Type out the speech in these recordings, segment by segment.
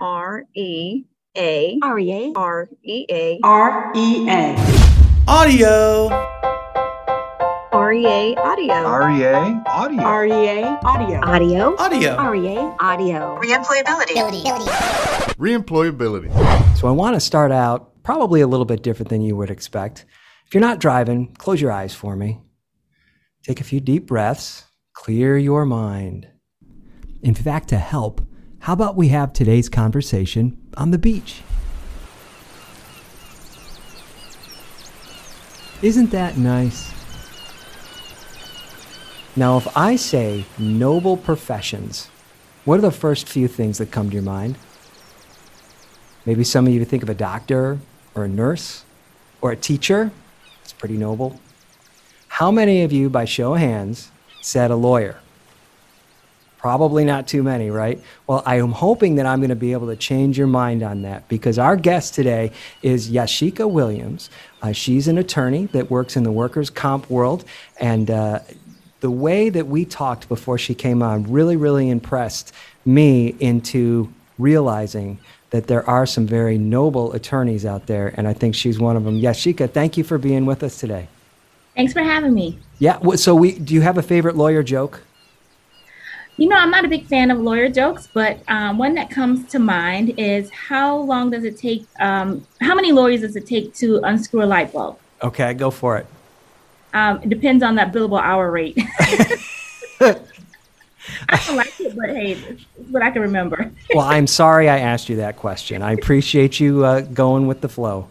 R E A R E A R E A R E A. Audio. REA Audio. REA Audio. R E A audio. Audio Audio. R E A Audio Reemployability. Reemployability. So I want to start out probably a little bit different than you would expect. If you're not driving, close your eyes for me. Take a few deep breaths, clear your mind. In fact, to help, how about we have today's conversation on the beach? Isn't that nice? Now, if I say noble professions, what are the first few things that come to your mind? Maybe some of you think of a doctor or a nurse or a teacher. It's pretty noble. How many of you, by show of hands, said a lawyer? Probably not too many, right? Well, I am hoping that I'm going to be able to change your mind on that because our guest today is Yashika Williams. Uh, she's an attorney that works in the workers' comp world, and uh, the way that we talked before she came on really, really impressed me into realizing that there are some very noble attorneys out there, and I think she's one of them. Yashika, thank you for being with us today. Thanks for having me. Yeah. So, we do you have a favorite lawyer joke? You know, I'm not a big fan of lawyer jokes, but um, one that comes to mind is how long does it take, um, how many lawyers does it take to unscrew a light bulb? Okay, go for it. Um, it depends on that billable hour rate. I don't like it, but hey, it's what I can remember. Well, I'm sorry I asked you that question. I appreciate you uh, going with the flow.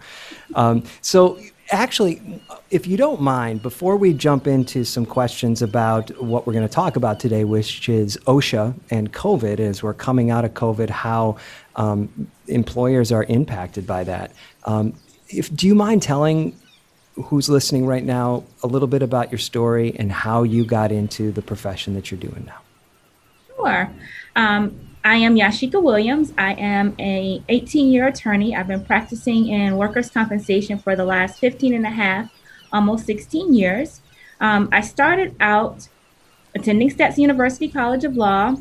Um, so, actually, if you don't mind, before we jump into some questions about what we're going to talk about today, which is OSHA and COVID, as we're coming out of COVID, how um, employers are impacted by that. Um, if, do you mind telling who's listening right now a little bit about your story and how you got into the profession that you're doing now? Sure. Um, I am Yashika Williams. I am a 18 year attorney. I've been practicing in workers' compensation for the last 15 and a half, almost 16 years. Um, I started out attending Stetson University College of Law,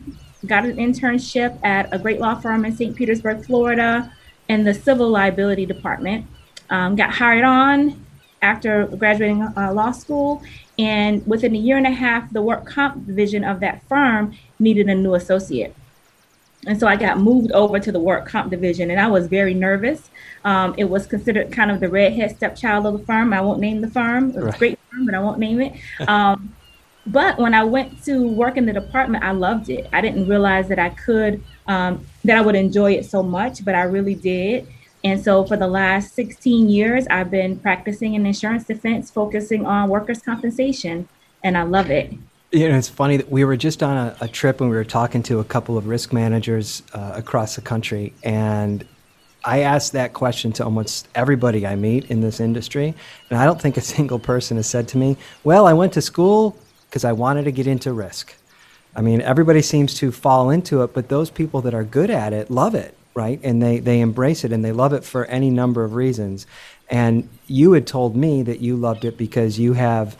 got an internship at a great law firm in St. Petersburg, Florida, in the civil liability department. Um, got hired on after graduating uh, law school, and within a year and a half, the work comp division of that firm needed a new associate. And so I got moved over to the work comp division, and I was very nervous. Um, it was considered kind of the redhead stepchild of the firm. I won't name the firm. It was Right. a great firm, but I won't name it. Um, but when I went to work in the department, I loved it. I didn't realize that I could, um, that I would enjoy it so much, but I really did. And so for the last 16 years, I've been practicing in insurance defense, focusing on workers' compensation, and I love it. You know, it's funny that we were just on a, a trip and we were talking to a couple of risk managers uh, across the country, and I asked that question to almost everybody I meet in this industry, and I don't think a single person has said to me, "Well, I went to school because I wanted to get into risk." I mean, everybody seems to fall into it, but those people that are good at it love it, right? And they, they embrace it and they love it for any number of reasons. And you had told me that you loved it because you have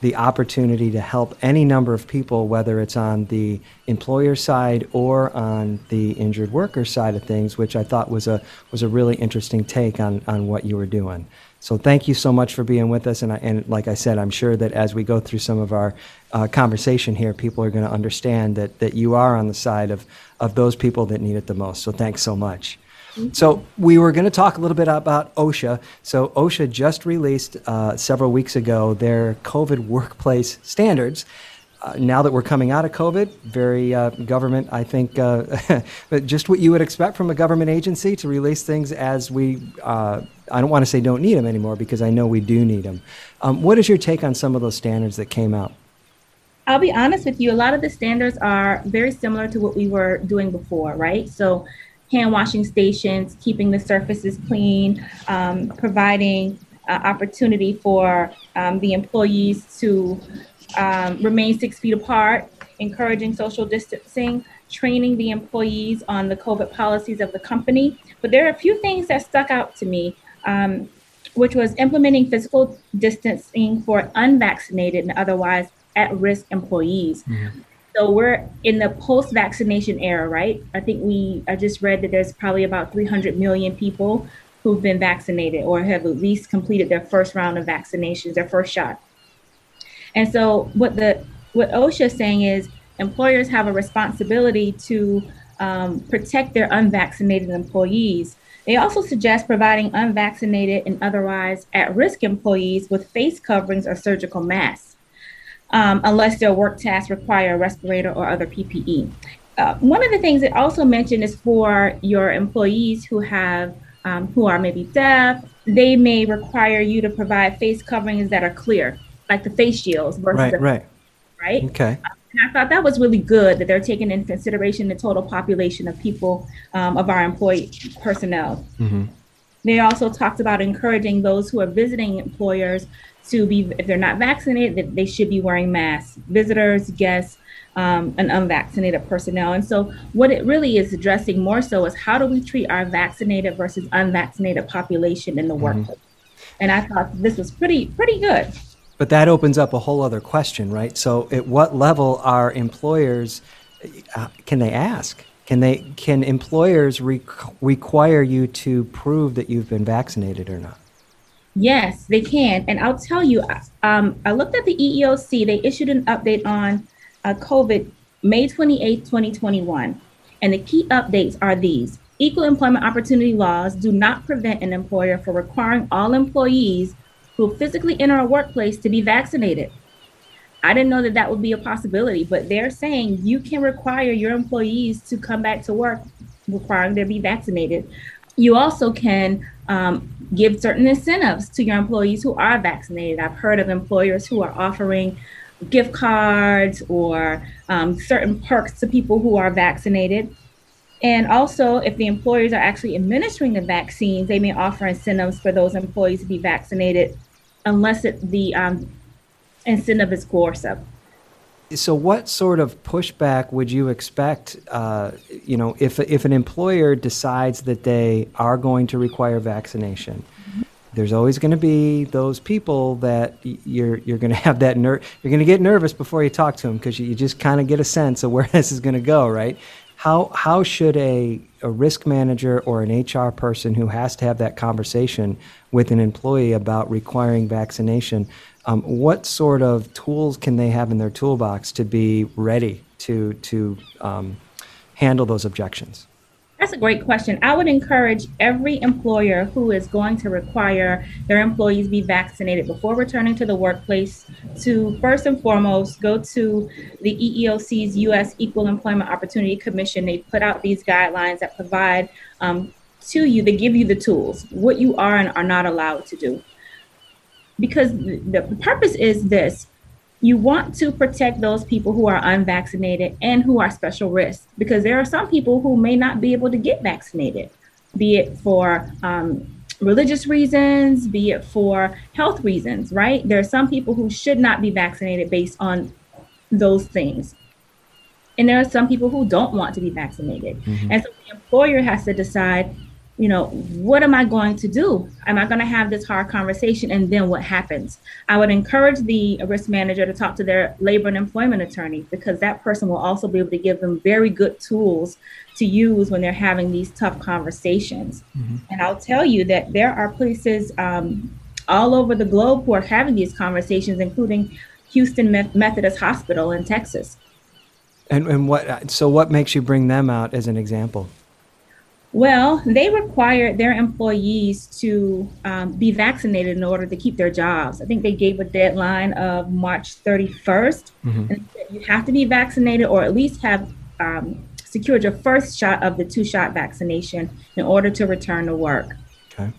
the opportunity to help any number of people, whether it's on the employer side or on the injured worker side of things, which I thought was a was a really interesting take on on what you were doing. So thank you so much for being with us, and I, and like I said, I'm sure that as we go through some of our uh, conversation here, people are going to understand that that you are on the side of of those people that need it the most. So thanks so much. So we were going to talk a little bit about OSHA. So OSHA just released uh, several weeks ago their COVID workplace standards. Uh, now that we're coming out of COVID, very uh, government, I think, uh, just what you would expect from a government agency to release things as we, uh, I don't want to say don't need them anymore because I know we do need them. Um, what is your take on some of those standards that came out? I'll be honest with you, a lot of the standards are very similar to what we were doing before, right? So, hand washing stations, keeping the surfaces clean, um, providing uh, opportunity for um, the employees to um, remain six feet apart, encouraging social distancing, training the employees on the COVID policies of the company. But there are a few things that stuck out to me. Um, which was implementing physical distancing for unvaccinated and otherwise at risk employees. So we're in the post-vaccination era, right? I think we I just read that there's probably about 300 million people who've been vaccinated or have at least completed their first round of vaccinations, their first shot. And so what the what OSHA is saying is employers have a responsibility to um, protect their unvaccinated employees. They also suggest providing unvaccinated and otherwise at-risk employees with face coverings or surgical masks, um, unless their work tasks require a respirator or other PPE. Uh, one of the things it also mentioned is for your employees who have um, who are maybe deaf, they may require you to provide face coverings that are clear, like the face shields versus Right, the, right. right. Okay. And I thought that was really good that they're taking into consideration the total population of people um, of our employee personnel. hmm They also talked about encouraging those who are visiting employers to be, if they're not vaccinated, that they should be wearing masks. Visitors, guests, um, and unvaccinated personnel. And so, what it really is addressing more so is how do we treat our vaccinated versus unvaccinated population in the workplace? And I thought this was pretty pretty good. But that opens up a whole other question, right? So, at what level are employers? Uh, can they ask? Can they? Can employers re- require you to prove that you've been vaccinated or not? Yes, they can. And I'll tell you, um, I looked at the EEOC. They issued an update on uh, COVID May 28, 2021. And the key updates are these Equal employment opportunity laws do not prevent an employer from requiring all employees who physically enter a workplace to be vaccinated. I didn't know that that would be a possibility, but they're saying you can require your employees to come back to work, requiring them to be vaccinated. You also can um, give certain incentives to your employees who are vaccinated. I've heard of employers who are offering gift cards or um, certain perks to people who are vaccinated. And also, if the employers are actually administering the vaccines, they may offer incentives for those employees to be vaccinated, unless it, the um, incentive is coercive. So, what sort of pushback would you expect? Uh, you know, if if an employer decides that they are going to require vaccination, there's always going to be those people that you're you're going to have that ner- you're going to get nervous before you talk to them because you, you just kind of get a sense of where this is going to go, right? How how should a a risk manager or an HR person who has to have that conversation with an employee about requiring vaccination? Um, what sort of tools can they have in their toolbox to be ready to to um, handle those objections? That's a great question. I would encourage every employer who is going to require their employees be vaccinated before returning to the workplace to first and foremost go to the EEOC's U.S. Equal Employment Opportunity Commission. They put out these guidelines that provide um, to you, they give you the tools, what you are and are not allowed to do. Because the, the purpose is this you want to protect those people who are unvaccinated and who are special risk because there are some people who may not be able to get vaccinated, be it for um, religious reasons, be it for health reasons, right? There are some people who should not be vaccinated based on those things. And there are some people who don't want to be vaccinated. And so the employer has to decide you know, what am I going to do? Am I going to have this hard conversation? And then what happens? I would encourage the risk manager to talk to their labor and employment attorney because that person will also be able to give them very good tools to use when they're having these tough conversations. And I'll tell you that there are places um, all over the globe who are having these conversations, including Houston Methodist Hospital in Texas. And and what so what makes you bring them out as an example? Well, they require their employees to um, be vaccinated in order to keep their jobs. I think they gave a deadline of March 31st. And you have to be vaccinated or at least have um, secured your first shot of the two shot vaccination in order to return to work. Okay.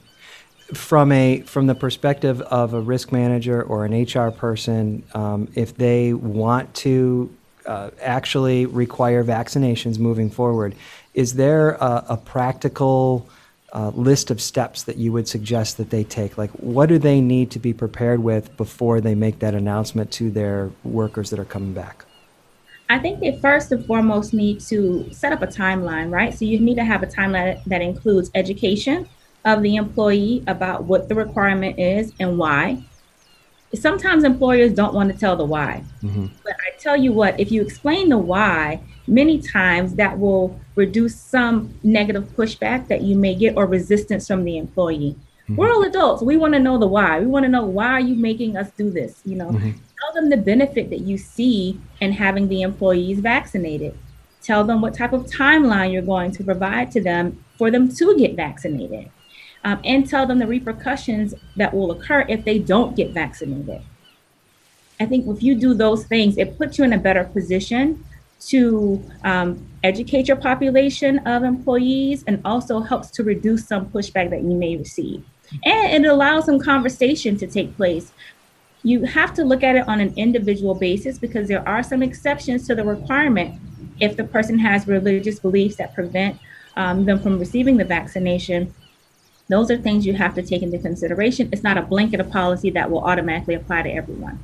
From a from the perspective of a risk manager or an HR person, um, if they want to uh, actually require vaccinations moving forward, is there a, a practical uh, list of steps that you would suggest that they take? Like, what do they need to be prepared with before they make that announcement to their workers that are coming back? I think they first and foremost need to set up a timeline, right? So you need to have a timeline that includes education of the employee about what the requirement is and why. Sometimes employers don't want to tell the why. Mm-hmm. But I tell you what, if you explain the why, many times that will reduce some negative pushback that you may get or resistance from the employee. Mm-hmm. We're all adults. We want to know the why. We want to know why are you making us do this? You know, mm-hmm. tell them the benefit that you see in having the employees vaccinated. Tell them what type of timeline you're going to provide to them for them to get vaccinated. Um, and tell them the repercussions that will occur if they don't get vaccinated. I think if you do those things, it puts you in a better position to um, educate your population of employees and also helps to reduce some pushback that you may receive. And it allows some conversation to take place. You have to look at it on an individual basis because there are some exceptions to the requirement if the person has religious beliefs that prevent um, them from receiving the vaccination. Those are things you have to take into consideration. It's not a blanket of policy that will automatically apply to everyone.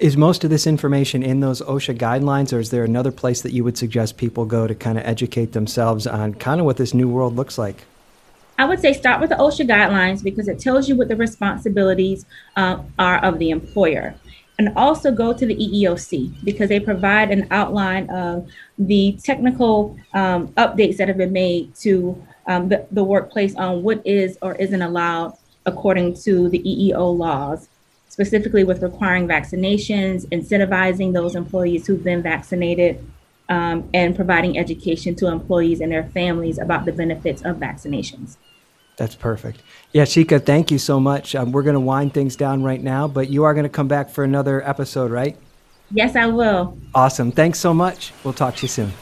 Is most of this information in those OSHA guidelines, or is there another place that you would suggest people go to kind of educate themselves on kind of what this new world looks like? I would say start with the OSHA guidelines because it tells you what the responsibilities uh, are of the employer. And also go to the EEOC because they provide an outline of the technical um, updates that have been made to um, the, the workplace on what is or isn't allowed according to the EEO laws, specifically with requiring vaccinations, incentivizing those employees who've been vaccinated, um, and providing education to employees and their families about the benefits of vaccinations. That's perfect. Yashika, thank you so much. Um, we're going to wind things down right now, but you are going to come back for another episode, right? Yes, I will. Awesome. Thanks so much. We'll talk to you soon.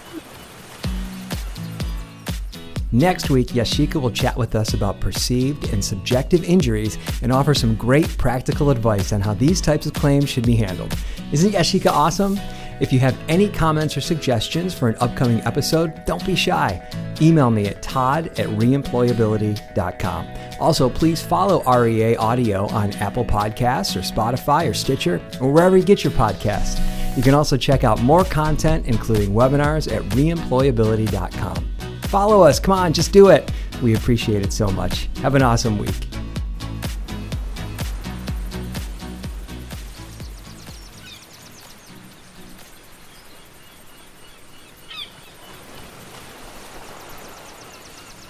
Next week, Yashika will chat with us about perceived and subjective injuries and offer some great practical advice on how these types of claims should be handled. Isn't Yashika awesome? If you have any comments or suggestions for an upcoming episode, don't be shy. Email me at todd at reemployability.com. Also, please follow REA Audio on Apple Podcasts or Spotify or Stitcher or wherever you get your podcast. You can also check out more content, including webinars, at reemployability.com. Follow us. Come on, just do it. We appreciate it so much. Have an awesome week.